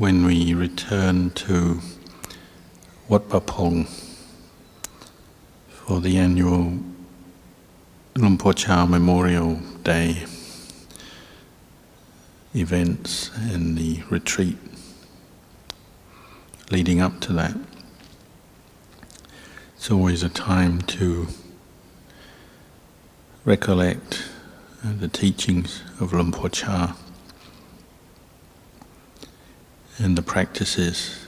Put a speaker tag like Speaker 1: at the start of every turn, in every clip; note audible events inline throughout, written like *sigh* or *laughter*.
Speaker 1: when we return to Wat Pah Pong for the annual Luang Por Chah Memorial Day events and the retreat leading up to that. It's always a time to recollect the teachings of Luang Por Chah and the practices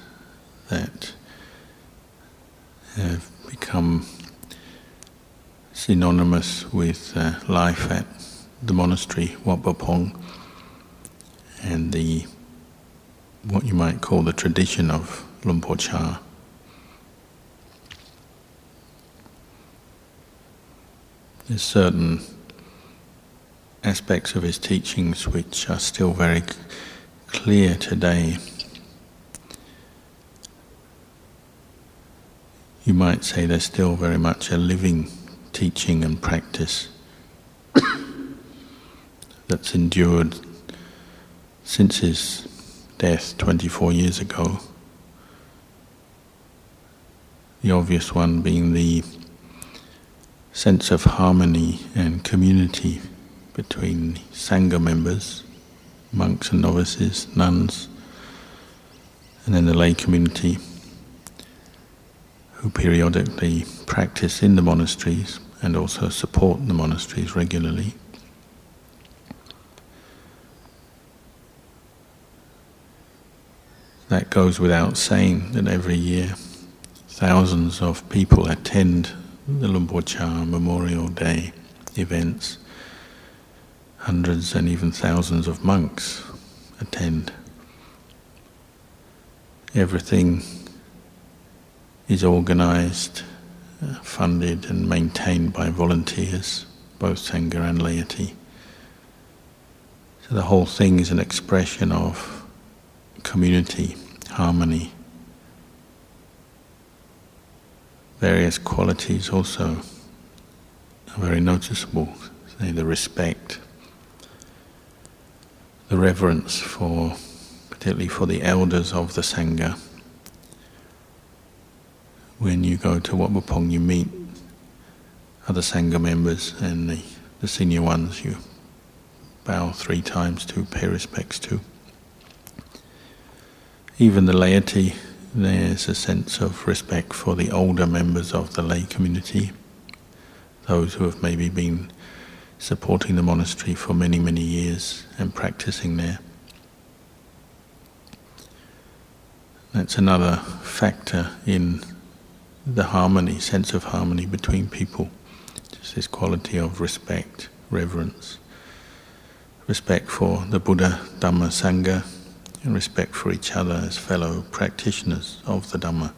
Speaker 1: that have become synonymous with uh, life at the monastery Wat Pong and the what you might call the tradition of Luang Por Chah. There's certain aspects of his teachings which are still very clear today. You might say they're still very much a living teaching and practice *coughs* that's endured since his death 24 years ago. The obvious one being the sense of harmony and community between Sangha members, monks and novices, nuns, and then the lay community who periodically practice in the monasteries and also support the monasteries regularly. That goes without saying that every year thousands of people attend the Luang Por Chah Memorial Day events. Hundreds and even thousands of monks attend. Everything is organized, uh, funded, and maintained by volunteers, both Sangha and laity. So the whole thing is an expression of community, harmony. Various qualities also are very noticeable, say the respect, the reverence for, particularly for the elders of the Sangha when you go to Wat you meet other Sangha members and the, the senior ones you bow three times to, pay respects to. Even the laity, there's a sense of respect for the older members of the lay community, those who have maybe been supporting the monastery for many, many years and practicing there. That's another factor in the harmony, sense of harmony between people. Just this quality of respect, reverence, respect for the Buddha, Dhamma, Sangha, and respect for each other as fellow practitioners of the Dhamma.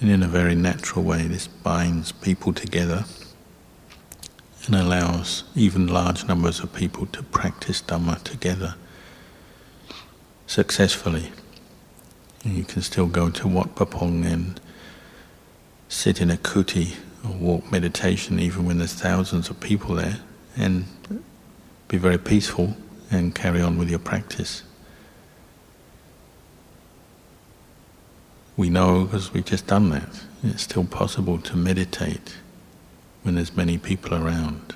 Speaker 1: and in a very natural way, this binds people together and allows even large numbers of people to practice Dhamma together successfully. You can still go to Wat Pah Pong and sit in a kuti or walk meditation even when there's thousands of people there and be very peaceful and carry on with your practice. We know because we've just done that. It's still possible to meditate when there's many people around.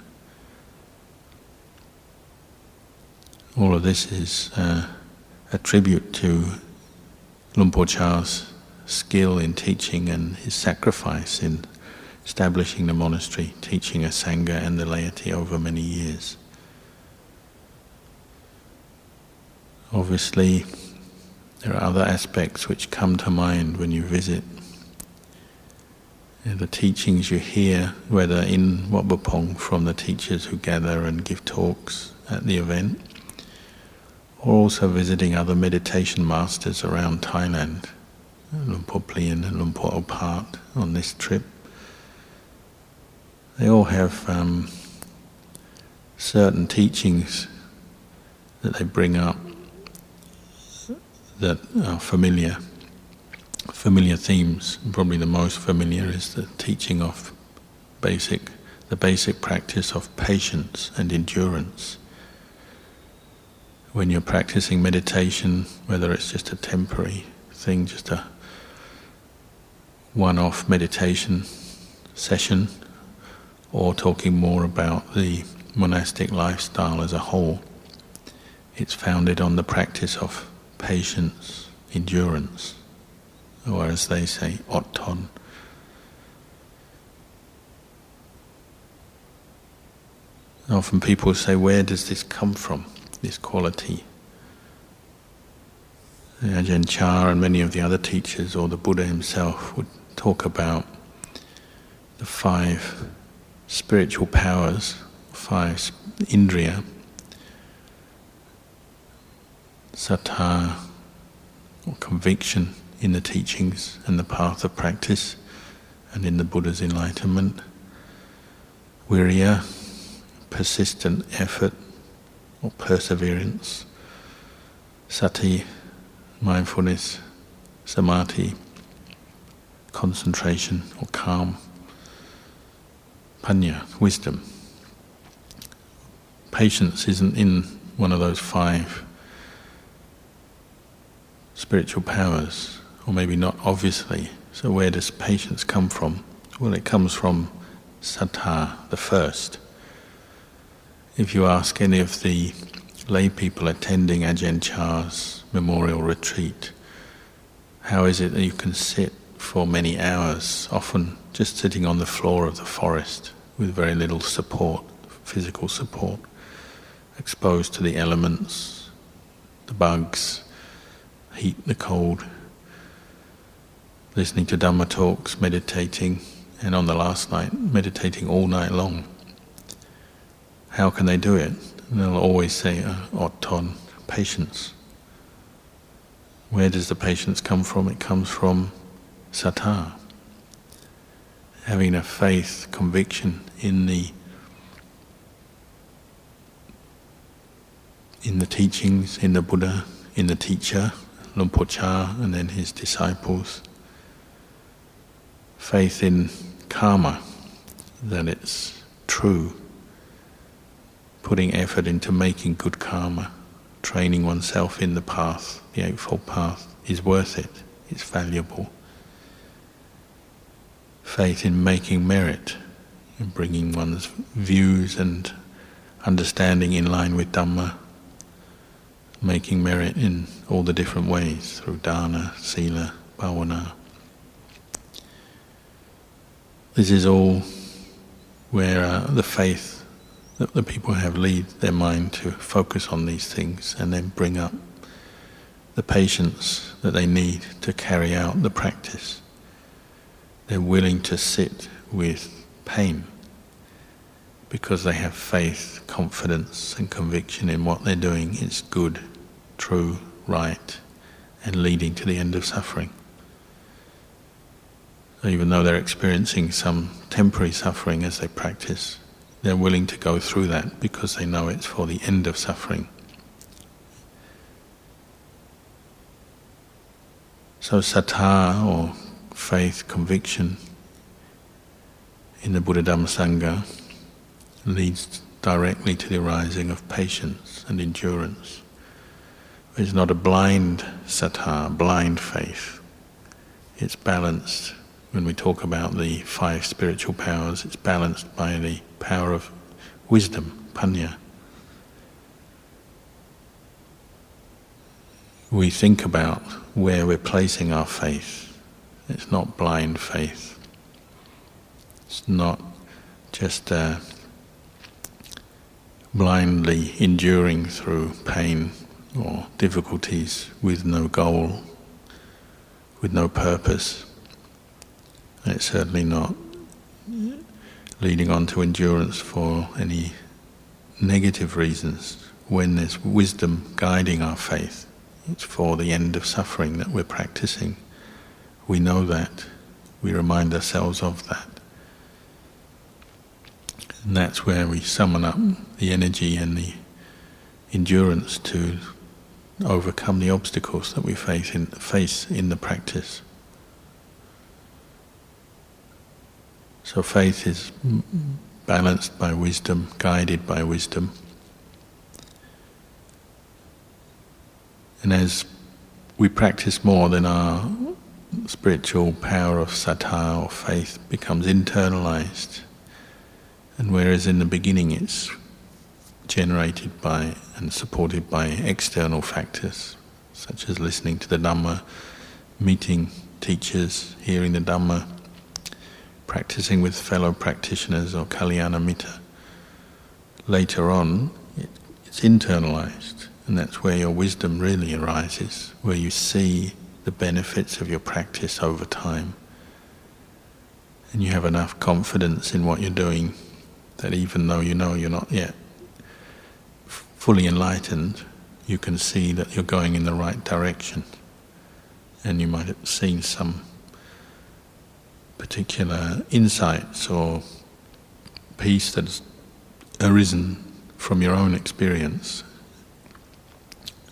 Speaker 1: All of this is uh, a tribute to Luang Por Chah's skill in teaching and his sacrifice in establishing the monastery, teaching a sangha and the laity over many years. Obviously, there are other aspects which come to mind when you visit. the teachings you hear, whether in Wat from the teachers who gather and give talks at the event, or also visiting other meditation masters around Thailand, Luang Por Plien and Luang Por Opat on this trip. They all have um, certain teachings that they bring up that are familiar, familiar themes. Probably the most familiar is the teaching of basic, the basic practice of patience and endurance when you're practicing meditation, whether it's just a temporary thing, just a one off meditation session, or talking more about the monastic lifestyle as a whole, it's founded on the practice of patience, endurance, or as they say, otton. Often people say, where does this come from, this quality? Ajahn Chah and many of the other teachers, or the Buddha himself, would talk about the five spiritual powers, five indriya, saddha, or conviction in the teachings and the path of practice, and in the Buddha's enlightenment, virya, persistent effort or perseverance, sati, mindfulness, samadhi, concentration or calm, panya, wisdom. Patience isn't in one of those five spiritual powers, or maybe not obviously. So, where does patience come from? Well, it comes from saddha, the first. If you ask any of the lay people attending Ajahn Chah's memorial retreat, how is it that you can sit for many hours, often just sitting on the floor of the forest with very little support, physical support, exposed to the elements, the bugs, heat, the cold, listening to Dhamma talks, meditating, and on the last night, meditating all night long. How can they do it? And they'll always say, uh, otton, patience. Where does the patience come from? It comes from saddha. Having a faith, conviction in the in the teachings, in the Buddha, in the teacher, Luang Por Chah, and then his disciples. Faith in karma, that it's true putting effort into making good karma, training oneself in the path, the Eightfold Path, is worth it, it's valuable. Faith in making merit, in bringing one's views and understanding in line with Dhamma, making merit in all the different ways through dana, sila, bhavana. This is all where uh, the faith that the people have lead their mind to focus on these things and then bring up the patience that they need to carry out the practice. They're willing to sit with pain because they have faith, confidence, and conviction in what they're doing is good, true, right, and leading to the end of suffering. Even though they're experiencing some temporary suffering as they practice, they're willing to go through that because they know it's for the end of suffering. So, saddha or faith, conviction in the Buddha Dhamma Sangha leads directly to the arising of patience and endurance. It's not a blind saddha, blind faith. It's balanced when we talk about the five spiritual powers, it's balanced by the power of wisdom, panya. We think about where we're placing our faith. It's not blind faith. It's not just uh, blindly enduring through pain or difficulties with no goal, with no purpose. It's certainly not leading on to endurance for any negative reasons. When there's wisdom guiding our faith, it's for the end of suffering that we're practicing. We know that. We remind ourselves of that. And that's where we summon up the energy and the endurance to overcome the obstacles that we face in, face in the practice. So faith is balanced by wisdom, guided by wisdom. And as we practice more, then our spiritual power of saddha or faith becomes internalized. And whereas in the beginning it's generated by and supported by external factors, such as listening to the Dhamma, meeting teachers, hearing the Dhamma, practicing with fellow practitioners or Kalyana Mitta. Later on, it, it's internalized, and that's where your wisdom really arises, where you see the benefits of your practice over time. And you have enough confidence in what you're doing that even though you know you're not yet fully enlightened, you can see that you're going in the right direction. And you might have seen some particular insights or peace that's arisen from your own experience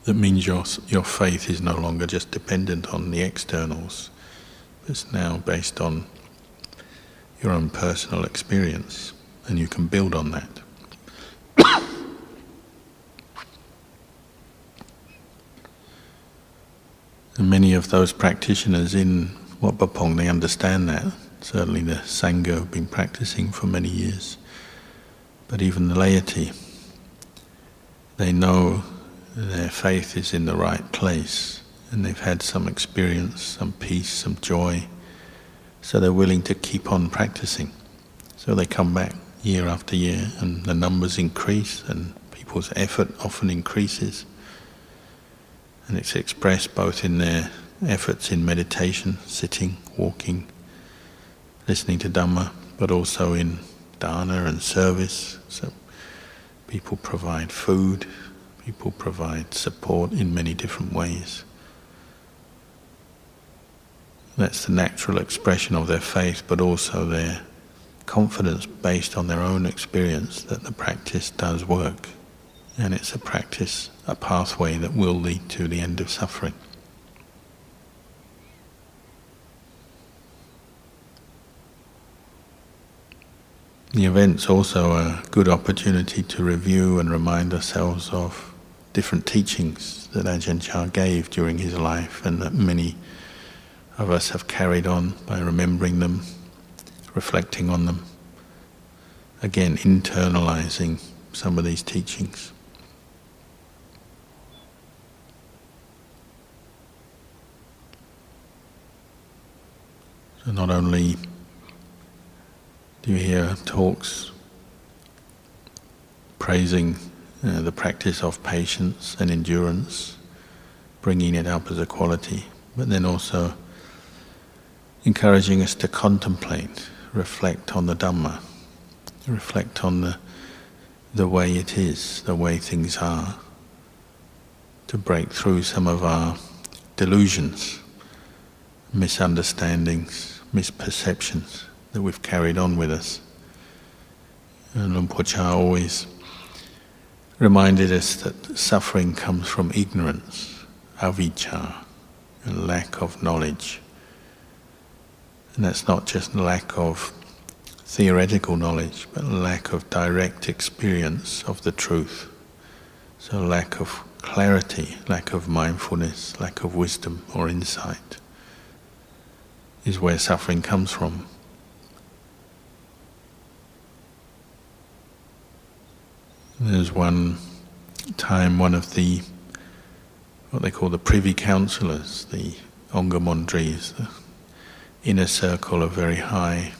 Speaker 1: that means your, your faith is no longer just dependent on the externals, it's now based on your own personal experience, and you can build on that. *coughs* and many of those practitioners in Wat Pah Pong, they understand that. Certainly the Sangha have been practicing for many years. But even the laity, they know their faith is in the right place and they've had some experience, some peace, some joy, so they're willing to keep on practicing. So they come back year after year and the numbers increase and people's effort often increases. And it's expressed both in their efforts in meditation, sitting, walking, listening to Dhamma, but also in dana and service. So people provide food, People provide support in many different ways. That's the natural expression of their faith, but also their confidence based on their own experience that the practice does work. And it's a practice, a pathway that will lead to the end of suffering. The event's also a good opportunity to review and remind ourselves of different teachings that Ajahn Chah gave during his life and that many of us have carried on by remembering them, reflecting on them, again internalizing some of these teachings. So not only you hear talks praising uh, the practice of patience and endurance, bringing it up as a quality, but then also encouraging us to contemplate, reflect on the Dhamma, reflect on the, the way it is, the way things are, to break through some of our delusions, misunderstandings, misperceptions that we've carried on with us. And Luang Por Chah always reminded us that suffering comes from ignorance, avijja, and lack of knowledge. And that's not just lack of theoretical knowledge, but lack of direct experience of the truth. So, lack of clarity, lack of mindfulness, lack of wisdom or insight is where suffering comes from. There's one time one of the what they call the privy councillors, the Ongamondris, the inner circle of very high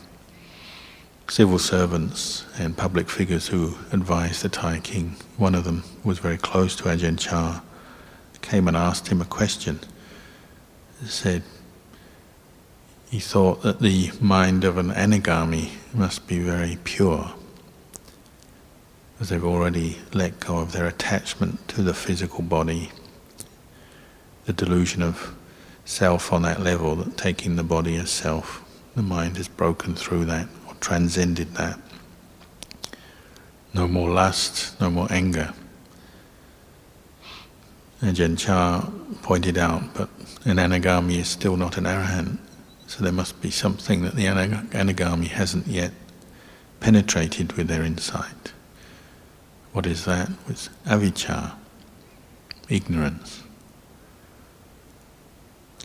Speaker 1: civil servants and public figures who advised the Thai king. One of them was very close to Ajahn Chah, came and asked him a question. He said he thought that the mind of an anagami must be very pure as they've already let go of their attachment to the physical body, the delusion of self on that level, that taking the body as self, the mind has broken through that or transcended that. No more lust, no more anger. Ajahn Chah pointed out, but an anagami is still not an arahant, so there must be something that the anagami hasn't yet penetrated with their insight. What is that? It's avijja, ignorance.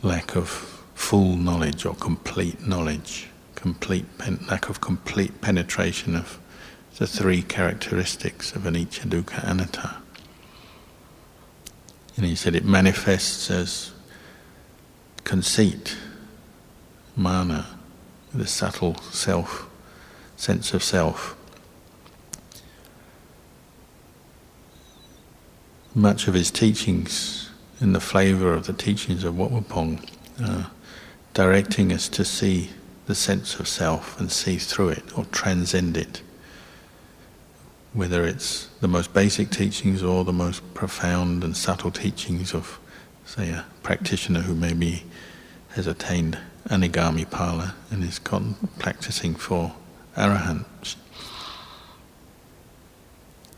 Speaker 1: lack of full knowledge or complete knowledge, complete lack of complete penetration of the three characteristics of anicca, dukkha, anatta. And he said it manifests as conceit, mana, the subtle self, sense of self. Much of his teachings in the flavour of the teachings of Wat uh, directing us to see the sense of self and see through it or transcend it. Whether it's the most basic teachings or the most profound and subtle teachings of, say, a practitioner who maybe has attained anagami phala and is practicing for arahant.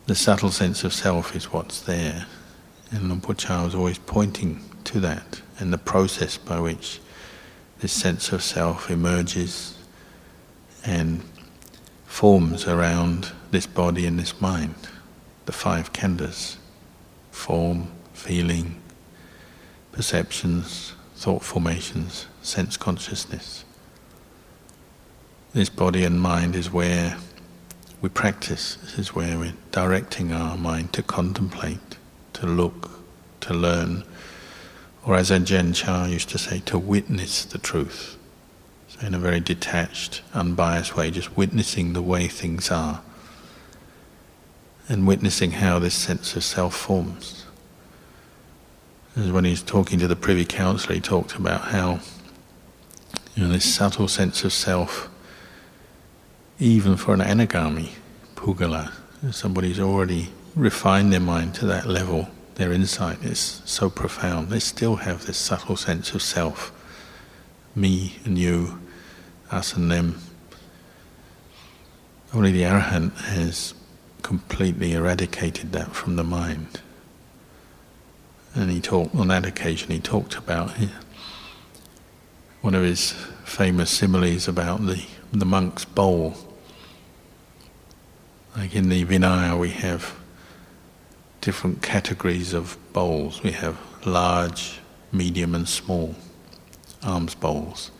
Speaker 1: The subtle sense of self is what's there, and Luang Por Chah was always pointing to that and the process by which this sense of self emerges and forms around this body and this mind, the five khandhas form, feeling, perceptions, thought formations, sense consciousness. This body and mind is where we practice, this is where we're directing our mind to contemplate, to look, to learn, or as Ajahn Chah used to say, to witness the truth. So, in a very detached, unbiased way, just witnessing the way things are and witnessing how this sense of self forms. As when he's talking to the Privy Councillor, he talked about how you know this subtle sense of self, even for an anagami puggala, somebody who's already refined their mind to that level, their insight is so profound. They still have this subtle sense of self, me and you, us and them. Only the arahant has completely eradicated that from the mind. And he talked on that occasion. He talked about one of his famous similes about the the monk's bowl. Like in the Vinaya, we have different categories of bowls. We have large, medium, and small alms bowls.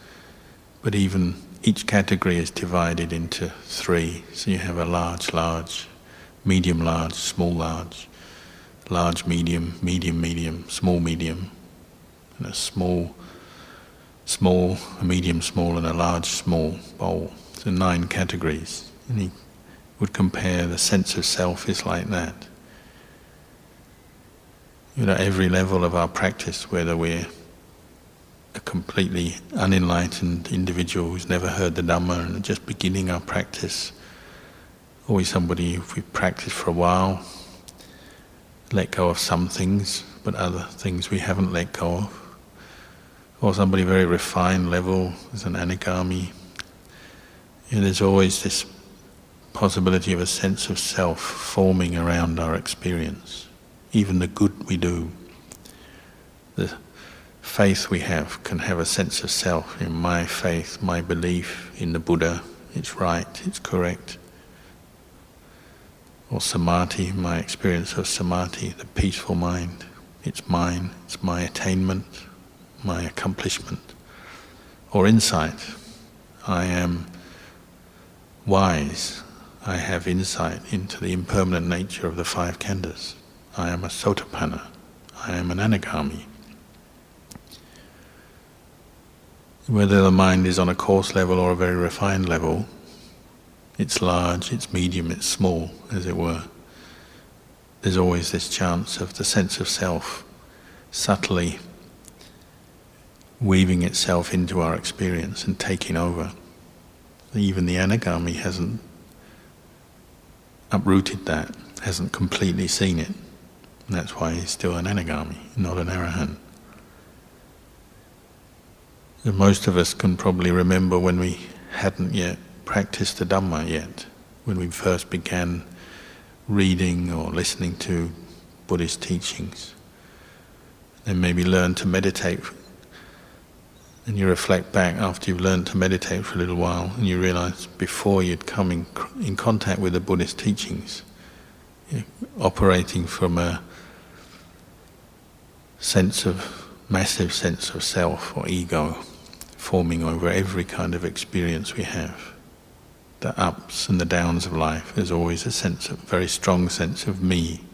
Speaker 1: But even each category is divided into three. So you have a large, large, medium, large, small, large large, medium, medium, medium, small, medium, and a small, small, a medium, small, and a large, small bowl. So nine categories. And would compare the sense of self is like that. You know, every level of our practice, whether we're a completely unenlightened individual who's never heard the Dhamma and just beginning our practice, or somebody, if we practice for a while, let go of some things, but other things we haven't let go of. Or somebody very refined level as an anagami. You know, there's always this possibility of a sense of self forming around our experience, even the good we do. The faith we have can have a sense of self in my faith, my belief in the Buddha, it's right, it's correct or samadhi, my experience of samadhi, the peaceful mind. It's mine, it's my attainment, my accomplishment. Or insight, I am wise, I have insight into the impermanent nature of the five khandhas. I am a sotapanna, I am an anagami. Whether the mind is on a coarse level or a very refined level, it's large, it's medium, it's small, as it were. There's always this chance of the sense of self subtly weaving itself into our experience and taking over. Even the anagami hasn't uprooted that, hasn't completely seen it. And that's why he's still an anagami, not an arahant. And most of us can probably remember when we hadn't yet practiced the Dhamma yet, when we first began reading or listening to Buddhist teachings. Then maybe learned to meditate. And you reflect back after you've learned to meditate for a little while, and you realize before you'd come in, in contact with the Buddhist teachings, operating from a sense of massive sense of self or ego forming over every kind of experience we have. The ups and the downs of life, there's always a sense of very strong sense of me,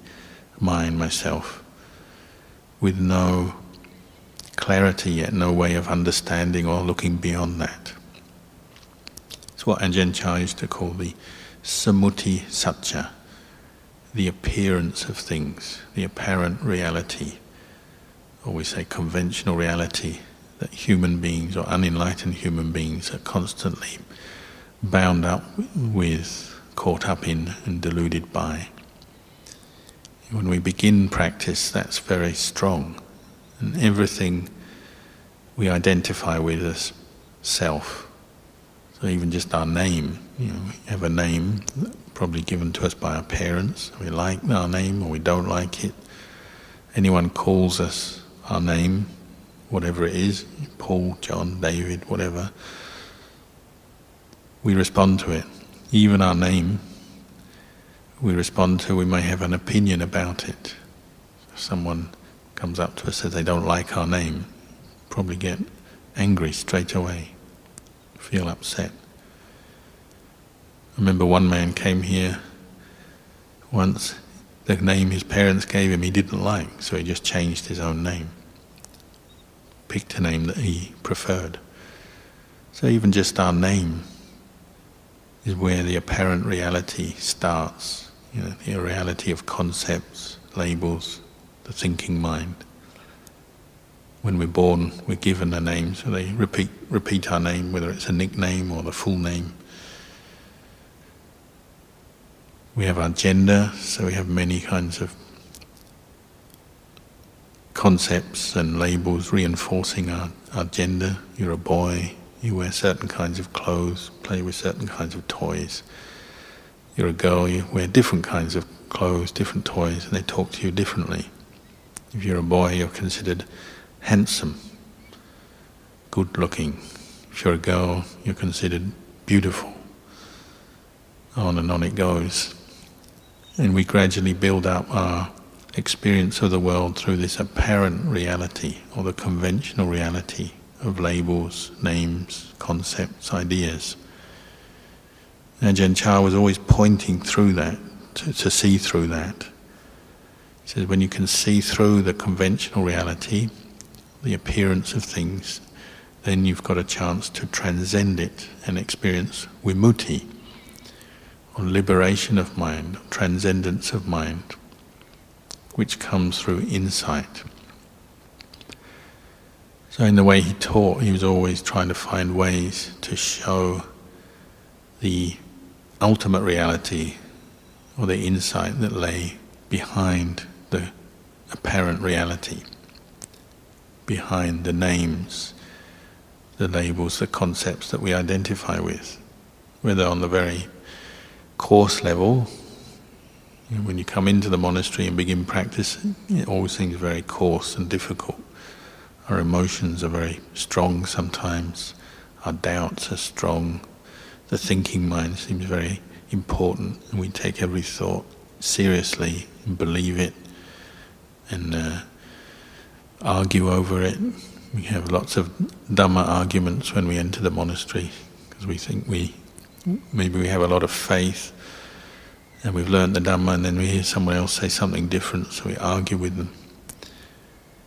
Speaker 1: mine, myself, with no clarity yet, no way of understanding or looking beyond that. It's what Ajahn Chah used to call the samuti satya, the appearance of things, the apparent reality, or we say conventional reality, that human beings or unenlightened human beings are constantly bound up with, caught up in, and deluded by. When we begin practice, that's very strong. And everything we identify with as self. So even just our name, you know, we have a name probably given to us by our parents. We like our name or we don't like it. Anyone calls us our name, whatever it is, Paul, John, David, whatever, we respond to it. Even our name, we respond to, we may have an opinion about it. Someone comes up to us and says they don't like our name, probably get angry straight away, feel upset. I remember one man came here once, the name his parents gave him he didn't like, so he just changed his own name, picked a name that he preferred. So even just our name is where the apparent reality starts, you know, the reality of concepts, labels, the thinking mind. When we're born, we're given a name, so they repeat repeat our name, whether it's a nickname or the full name. We have our gender, so we have many kinds of concepts and labels reinforcing our, our gender. You're a boy, you wear certain kinds of clothes, play with certain kinds of toys. You're a girl, you wear different kinds of clothes, different toys, and they talk to you differently. If you're a boy, you're considered handsome, good looking. If you're a girl, you're considered beautiful. On and on it goes. And we gradually build up our experience of the world through this apparent reality or the conventional reality of labels, names, concepts, ideas. Ajahn Chah was always pointing through that, to, to see through that. Says, when you can see through the conventional reality, the appearance of things, then you've got a chance to transcend it and experience vimutti, or liberation of mind, transcendence of mind, which comes through insight. So, in the way he taught, he was always trying to find ways to show the ultimate reality or the insight that lay behind the apparent reality, behind the names, the labels, the concepts that we identify with, whether on the very coarse level. when you come into the monastery and begin practicing, it always seems very coarse and difficult. Our emotions are very strong sometimes, our doubts are strong, the thinking mind seems very important, and we take every thought seriously and believe it and uh, argue over it. We have lots of Dhamma arguments when we enter the monastery because we think we maybe we have a lot of faith and we've learned the Dhamma and then we hear someone else say something different, so we argue with them.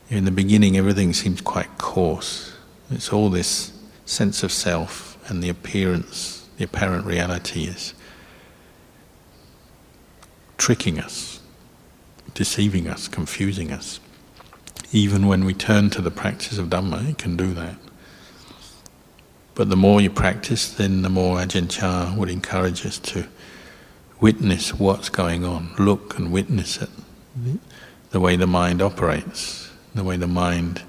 Speaker 1: In the beginning, everything seems quite coarse. It's all this sense of self and the appearance, the apparent reality is tricking us, deceiving us, confusing us. Even when we turn to the practice of Dhamma, it can do that. But the more you practice, then the more Ajahn Chah would encourage us to witness what's going on, look and witness it, the way the mind operates the way the mind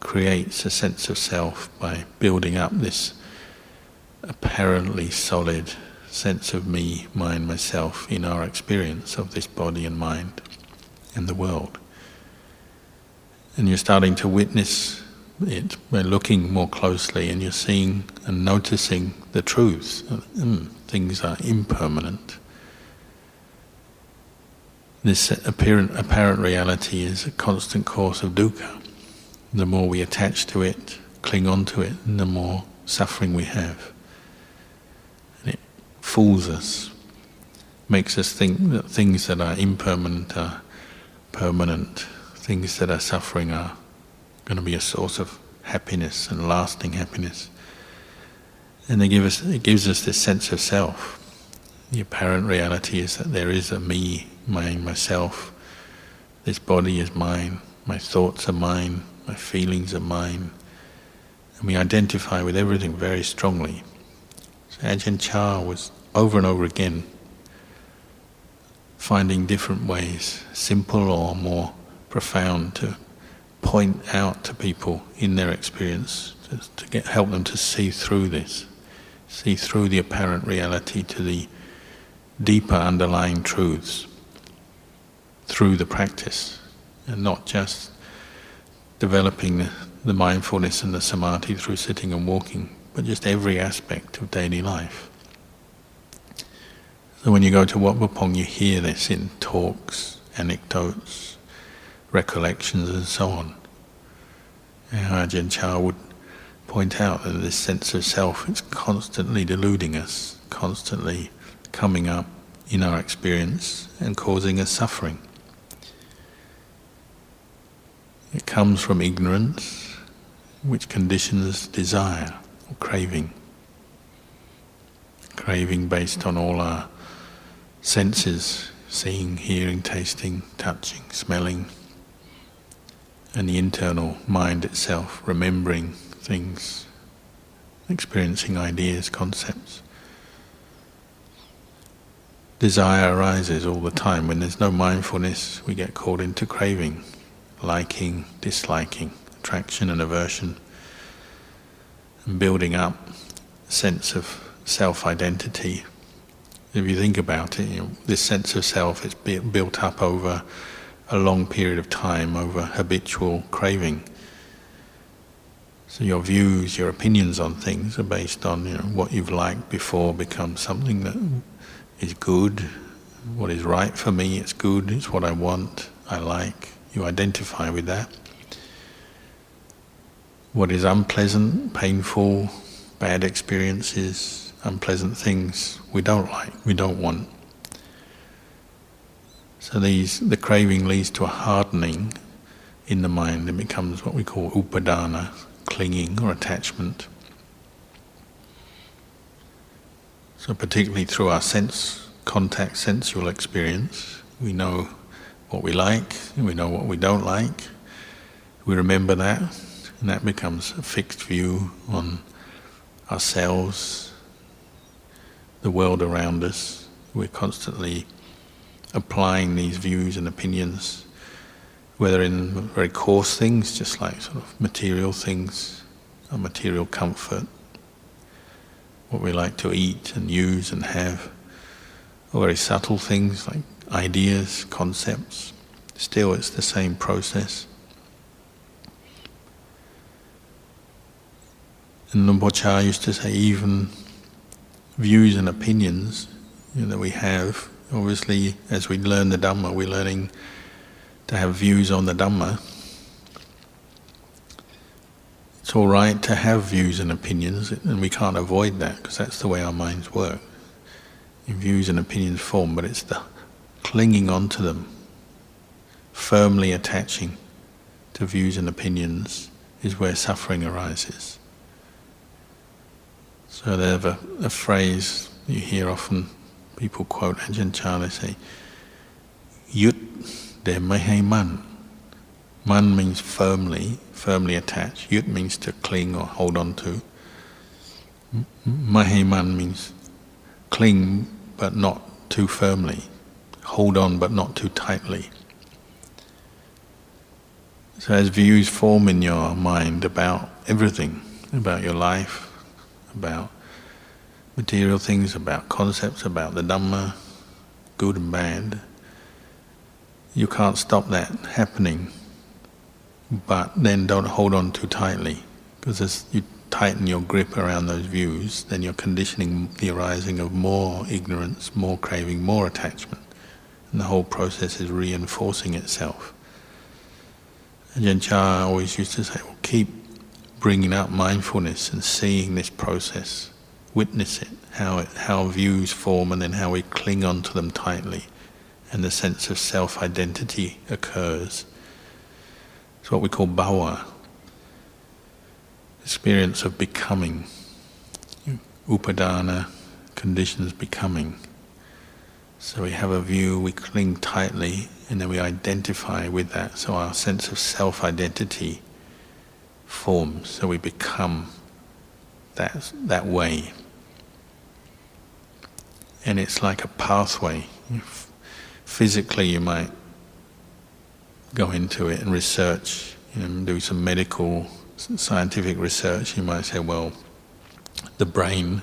Speaker 1: creates a sense of self by building up this apparently solid sense of me, mine, myself in our experience of this body and mind and the world. And you're starting to witness it by looking more closely and you're seeing and noticing the truths. Mm, things are impermanent this apparent, apparent reality is a constant course of dukkha. the more we attach to it, cling on to it, the more suffering we have. And it fools us, makes us think that things that are impermanent are permanent, things that are suffering are going to be a source of happiness and lasting happiness. And they give us, it gives us this sense of self. The apparent reality is that there is a me, my, myself. This body is mine. My thoughts are mine. My feelings are mine. And we identify with everything very strongly. So Ajahn Chah was over and over again finding different ways, simple or more profound, to point out to people in their experience to, to get, help them to see through this, see through the apparent reality to the deeper underlying truths through the practice, and not just developing the, the mindfulness and the samadhi through sitting and walking, but just every aspect of daily life. So when you go to Wat Pah you hear this in talks, anecdotes, recollections, and so on. And Ajahn Chah would point out that this sense of self is constantly deluding us, constantly coming up in our experience and causing us suffering. It comes from ignorance, which conditions desire or craving. Craving based on all our senses seeing, hearing, tasting, touching, smelling, and the internal mind itself remembering things, experiencing ideas, concepts. Desire arises all the time. When there's no mindfulness, we get caught into craving, liking, disliking, attraction and aversion, and building up a sense of self identity. If you think about it, you know, this sense of self is built up over a long period of time, over habitual craving. So your views, your opinions on things are based on you know, what you've liked before becomes something that is good, what is right for me, it's good, it's what I want, I like. You identify with that. What is unpleasant, painful, bad experiences, unpleasant things we don't like, we don't want. So these the craving leads to a hardening in the mind and becomes what we call upadana, clinging or attachment. So, particularly through our sense contact, sensual experience, we know what we like, we know what we don't like. We remember that, and that becomes a fixed view on ourselves, the world around us. We're constantly applying these views and opinions, whether in very coarse things, just like sort of material things, or material comfort, what we like to eat and use and have, or very subtle things like ideas, concepts. Still, it's the same process. And Por used to say, even views and opinions you know, that we have, obviously, as we learn the Dhamma, we're learning to have views on the Dhamma it's all right to have views and opinions, and we can't avoid that because that's the way our minds work. In Views and opinions form, but it's the clinging onto them, firmly attaching to views and opinions, is where suffering arises. So there's a, a phrase you hear often people quote Ajahn Chah, they say, Yut de mai man. Man means firmly, firmly attached. Yut means to cling or hold on to. Maheman means cling but not too firmly, hold on but not too tightly. So, as views form in your mind about everything, about your life, about material things, about concepts, about the Dhamma, good and bad, you can't stop that happening. But then don't hold on too tightly, because as you tighten your grip around those views, then you're conditioning the arising of more ignorance, more craving, more attachment, and the whole process is reinforcing itself. Ajahn Chah always used to say, well, keep bringing up mindfulness and seeing this process, witness it, how, it, how views form and then how we cling onto them tightly, and the sense of self identity occurs. It's what we call bhava, experience of becoming, upadana, conditions becoming. So we have a view, we cling tightly, and then we identify with that. So our sense of self identity forms, so we become that, that way. And it's like a pathway. Physically, you might go into it and research, you know, do some medical, scientific research. You might say, well, the brain,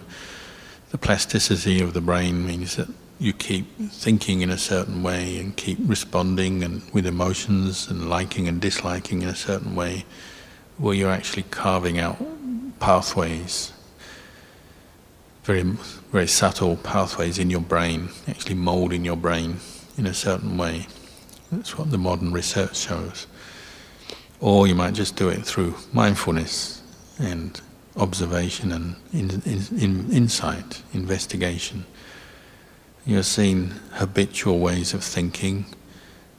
Speaker 1: the plasticity of the brain means that you keep thinking in a certain way and keep responding and with emotions and liking and disliking in a certain way, where you're actually carving out pathways, very very subtle pathways in your brain, actually molding your brain in a certain way. That's what the modern research shows. Or you might just do it through mindfulness and observation and in, in, in insight, investigation. You're seeing habitual ways of thinking,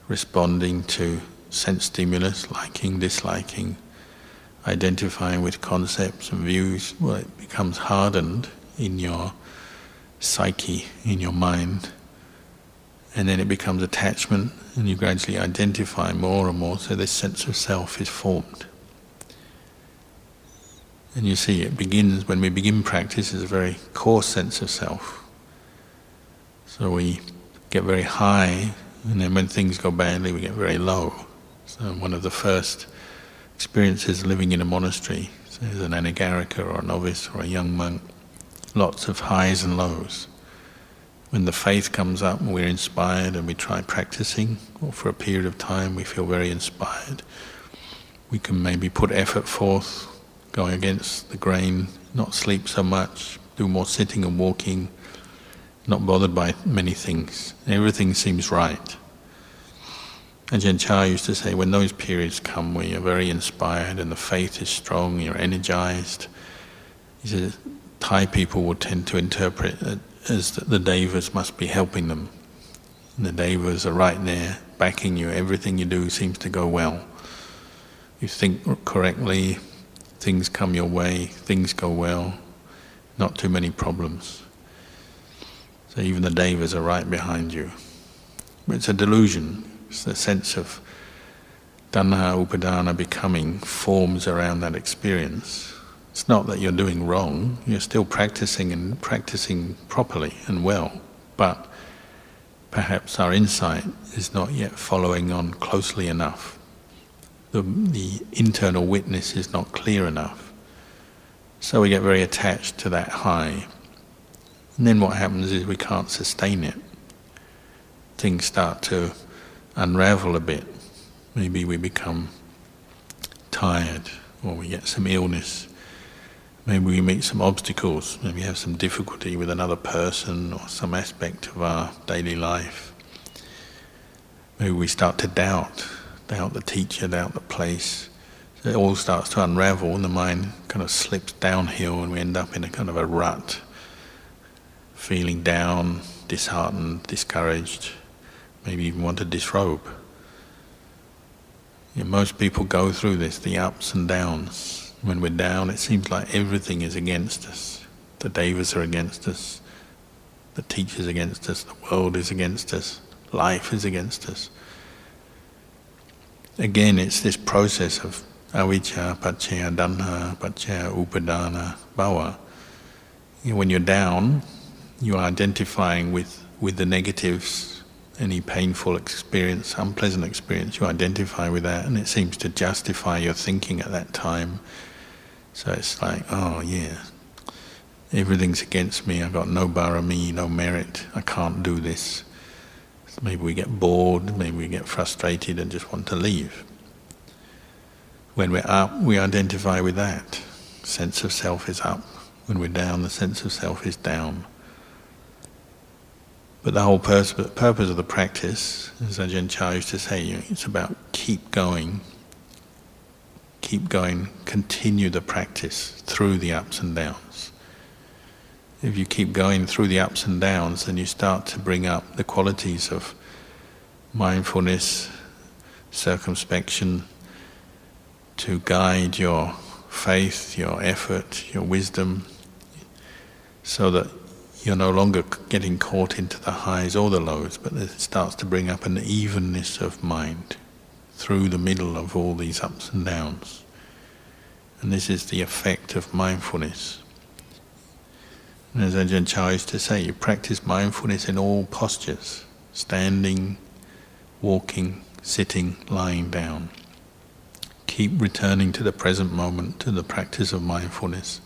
Speaker 1: responding to sense stimulus, liking, disliking, identifying with concepts and views. Well, it becomes hardened in your psyche, in your mind, and then it becomes attachment, and you gradually identify more and more, so this sense of self is formed. And you see, it begins when we begin practice as a very coarse sense of self so we get very high, and then when things go badly, we get very low. So one of the first experiences living in a monastery, so as an anagarika or a novice or a young monk, lots of highs and lows. When the faith comes up we're inspired and we try practicing, or for a period of time we feel very inspired, we can maybe put effort forth, going against the grain, not sleep so much, do more sitting and walking, not bothered by many things. Everything seems right. Ajahn Chah used to say, when those periods come where you're very inspired and the faith is strong, you're energized, he says, Thai people would tend to interpret it as that the devas must be helping them. The devas are right there, backing you. Everything you do seems to go well. You think correctly, things come your way, things go well, not too many problems. So even the devas are right behind you. But it's a delusion. It's the sense of tanha upadana becoming forms around that experience. It's not that you're doing wrong, you're still practicing and practicing properly and well, but perhaps our insight is not yet following on closely enough. The, the internal witness is not clear enough. So we get very attached to that high and then what happens is we can't sustain it. Things start to unravel a bit. Maybe we become tired or we get some illness. Maybe we meet some obstacles. Maybe have some difficulty with another person or some aspect of our daily life. Maybe we start to doubt, doubt the teacher, doubt the place. So it all starts to unravel and the mind kind of slips downhill and we end up in a kind of a rut feeling down, disheartened, discouraged, maybe even want to disrobe. You know, most people go through this, the ups and downs. When we're down, it seems like everything is against us. The devas are against us, the teachers against us, the world is against us, life is against us. Again, it's this process of avijja, paccaya, tanha, paccaya, upadana, bhava. When you're down, you are identifying with, with the negatives, any painful experience, unpleasant experience, you identify with that, and it seems to justify your thinking at that time. So it's like, oh yeah, everything's against me, I've got no barami, no merit, I can't do this. So maybe we get bored, maybe we get frustrated and just want to leave. When we're up, we identify with that. Sense of self is up. When we're down, the sense of self is down. But the whole purpose, purpose of the practice, as Ajahn Chah used to say, it's about keep going, keep going, continue the practice through the ups and downs. If you keep going through the ups and downs, then you start to bring up the qualities of mindfulness, circumspection, to guide your faith, your effort, your wisdom, so that you're no longer getting caught into the highs or the lows, but it starts to bring up an evenness of mind through the middle of all these ups and downs. And this is the effect of mindfulness. And as Ajahn Chah used to say, you practice mindfulness in all postures standing, walking, sitting, lying down. Keep returning to the present moment, to the practice of mindfulness.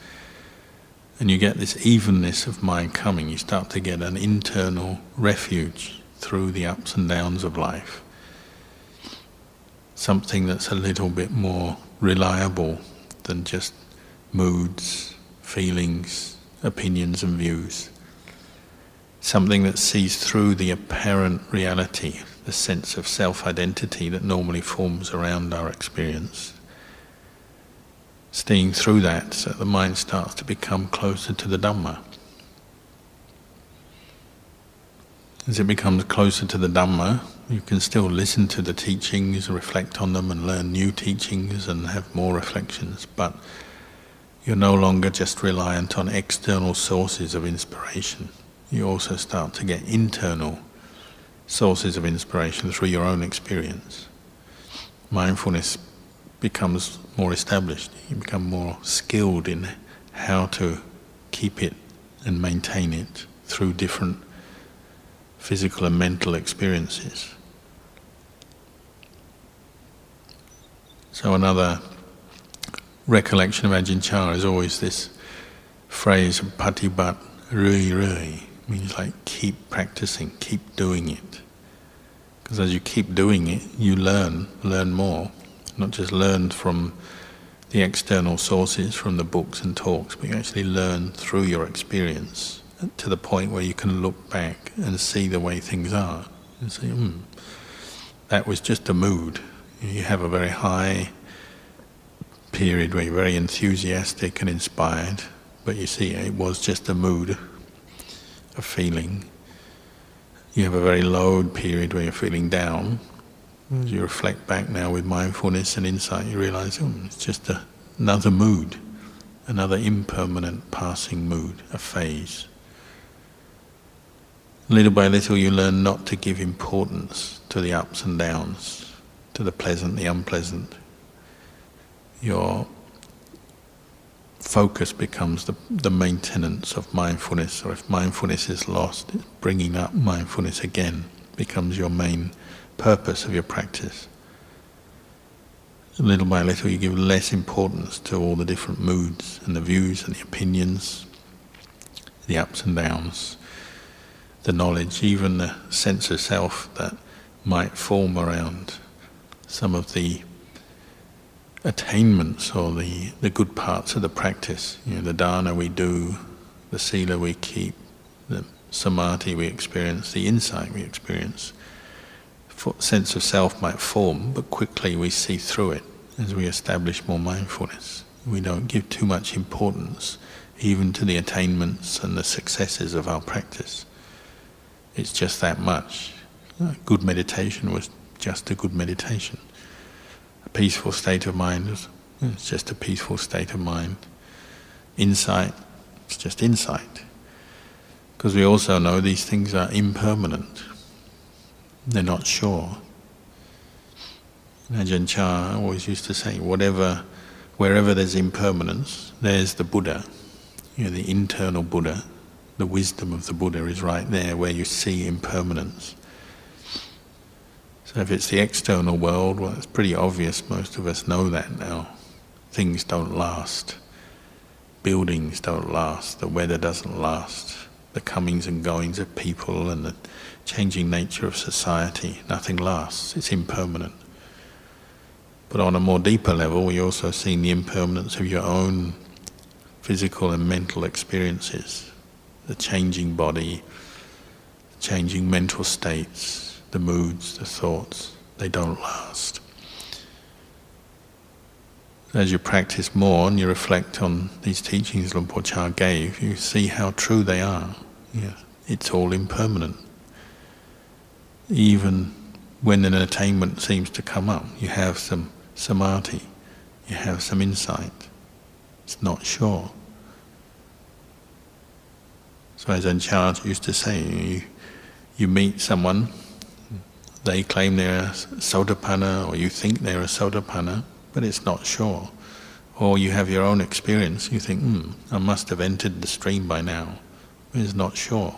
Speaker 1: And you get this evenness of mind coming. You start to get an internal refuge through the ups and downs of life something that's a little bit more reliable than just moods, feelings, opinions, and views. Something that sees through the apparent reality, the sense of self identity that normally forms around our experience. Seeing through that so that the mind starts to become closer to the Dhamma. As it becomes closer to the Dhamma, you can still listen to the teachings, reflect on them, and learn new teachings and have more reflections, but you're no longer just reliant on external sources of inspiration. You also start to get internal sources of inspiration through your own experience. Mindfulness becomes more established, you become more skilled in how to keep it and maintain it through different physical and mental experiences. So another recollection of Ajahn Chah is always this phrase patibat rui rui means like keep practicing, keep doing it. Because as you keep doing it, you learn, learn more. Not just learn from the external sources, from the books and talks, but you actually learn through your experience to the point where you can look back and see the way things are and say, hmm, that was just a mood. You have a very high period where you're very enthusiastic and inspired, but you see, it was just a mood, a feeling. You have a very low period where you're feeling down. As you reflect back now with mindfulness and insight, you realize oh, it's just a, another mood, another impermanent passing mood, a phase. Little by little, you learn not to give importance to the ups and downs to the pleasant, the unpleasant. Your focus becomes the, the maintenance of mindfulness, or if mindfulness is lost, bringing up mindfulness again becomes your main purpose of your practice. Little by little, you give less importance to all the different moods and the views and the opinions, the ups and downs, the knowledge, even the sense of self that might form around some of the attainments or the, the good parts of the practice. You know, the dana we do, the sila we keep, the samadhi we experience, the insight we experience. Sense of self might form, but quickly we see through it as we establish more mindfulness. We don't give too much importance even to the attainments and the successes of our practice. It's just that much. Good meditation was just a good meditation. A peaceful state of mind is it's just a peaceful state of mind. Insight, it's just insight. Because we also know these things are impermanent. They're not sure. Ajahn Chah always used to say, whatever, wherever there's impermanence, there's the Buddha. You know, the internal Buddha, the wisdom of the Buddha is right there where you see impermanence. So if it's the external world, well, it's pretty obvious. Most of us know that now. Things don't last. Buildings don't last. The weather doesn't last. The comings and goings of people and the changing nature of society, nothing lasts. It's impermanent. But on a more deeper level, you also see the impermanence of your own physical and mental experiences, the changing body, changing mental states, the moods, the thoughts, they don't last. As you practice more and you reflect on these teachings Por Chah gave, you see how true they are. Yeah, it's all impermanent. Even when an attainment seems to come up, you have some samadhi, you have some insight. It's not sure. So as Ajahn used to say, you, you meet someone, they claim they're a Sotapanna, or you think they're a Sotapanna, but it's not sure. Or you have your own experience, you think, hmm, I must have entered the stream by now. but It's not sure.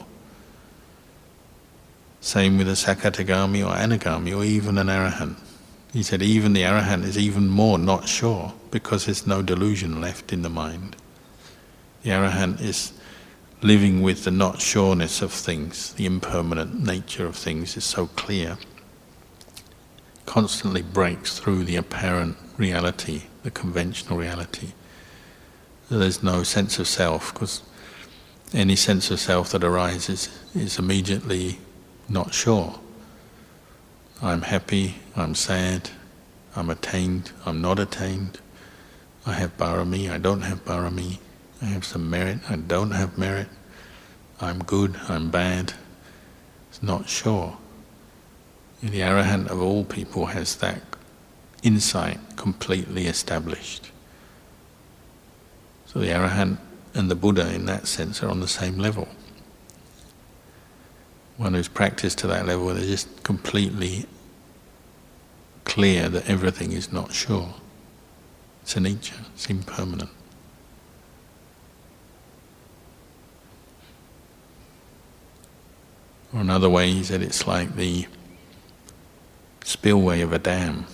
Speaker 1: Same with a Sakatagami or Anagami or even an Arahant. He said even the Arahant is even more not sure because there's no delusion left in the mind. The Arahant is living with the not sureness of things, the impermanent nature of things is so clear. Constantly breaks through the apparent reality, the conventional reality. There's no sense of self because any sense of self that arises is immediately not sure. I'm happy, I'm sad, I'm attained, I'm not attained, I have barami, I don't have barami, I have some merit, I don't have merit, I'm good, I'm bad. It's not sure. The arahant of all people has that insight completely established. So the arahant and the Buddha, in that sense, are on the same level one who's practiced to that level, they're just completely clear that everything is not sure. It's anicca, it's impermanent. Or another way, he said it's like the spillway of a dam.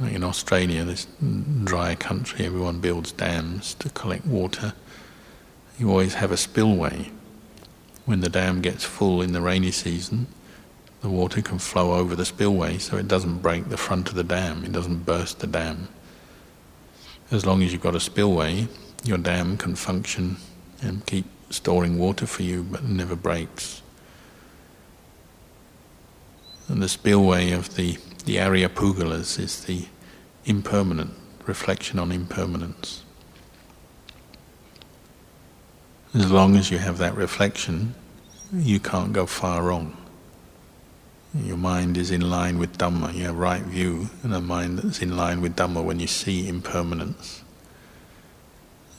Speaker 1: Like in Australia, this dry country, everyone builds dams to collect water. You always have a spillway when the dam gets full in the rainy season, the water can flow over the spillway so it doesn't break the front of the dam, it doesn't burst the dam. As long as you've got a spillway, your dam can function and keep storing water for you, but never breaks. And the spillway of the, the Aryapuggalas is the impermanent, reflection on impermanence. As long as you have that reflection, you can't go far wrong. Your mind is in line with Dhamma, you have right view, and a mind that's in line with Dhamma when you see impermanence.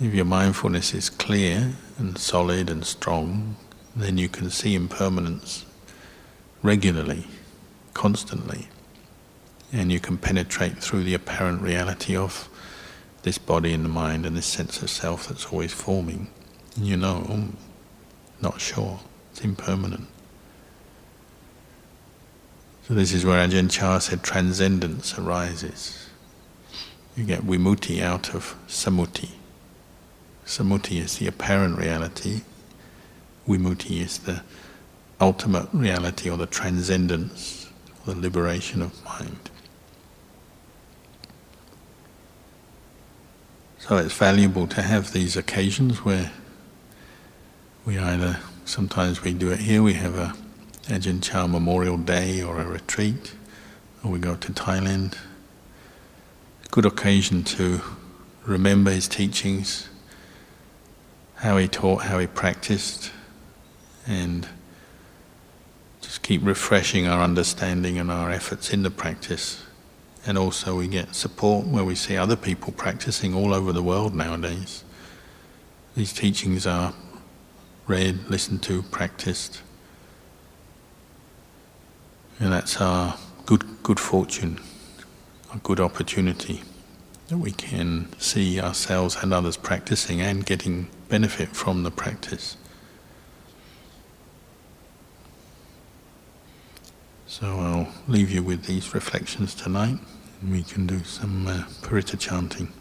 Speaker 1: If your mindfulness is clear and solid and strong, then you can see impermanence regularly, constantly, and you can penetrate through the apparent reality of this body and the mind and this sense of self that's always forming And you know, oh, not sure, it's impermanent. So this is where Ajahn Chah said transcendence arises. You get vimutti out of samuti. Samuti is the apparent reality, vimutti is the ultimate reality or the transcendence, the liberation of mind. So it's valuable to have these occasions where we either sometimes we do it here. We have a Ajahn Chah Memorial Day or a retreat, or we go to Thailand. Good occasion to remember his teachings, how he taught, how he practiced, and just keep refreshing our understanding and our efforts in the practice. And also, we get support where we see other people practicing all over the world nowadays. These teachings are read, listened to, practiced. And that's our good, good fortune, a good opportunity that we can see ourselves and others practicing and getting benefit from the practice. So I'll leave you with these reflections tonight, we can do some uh, Paritta chanting.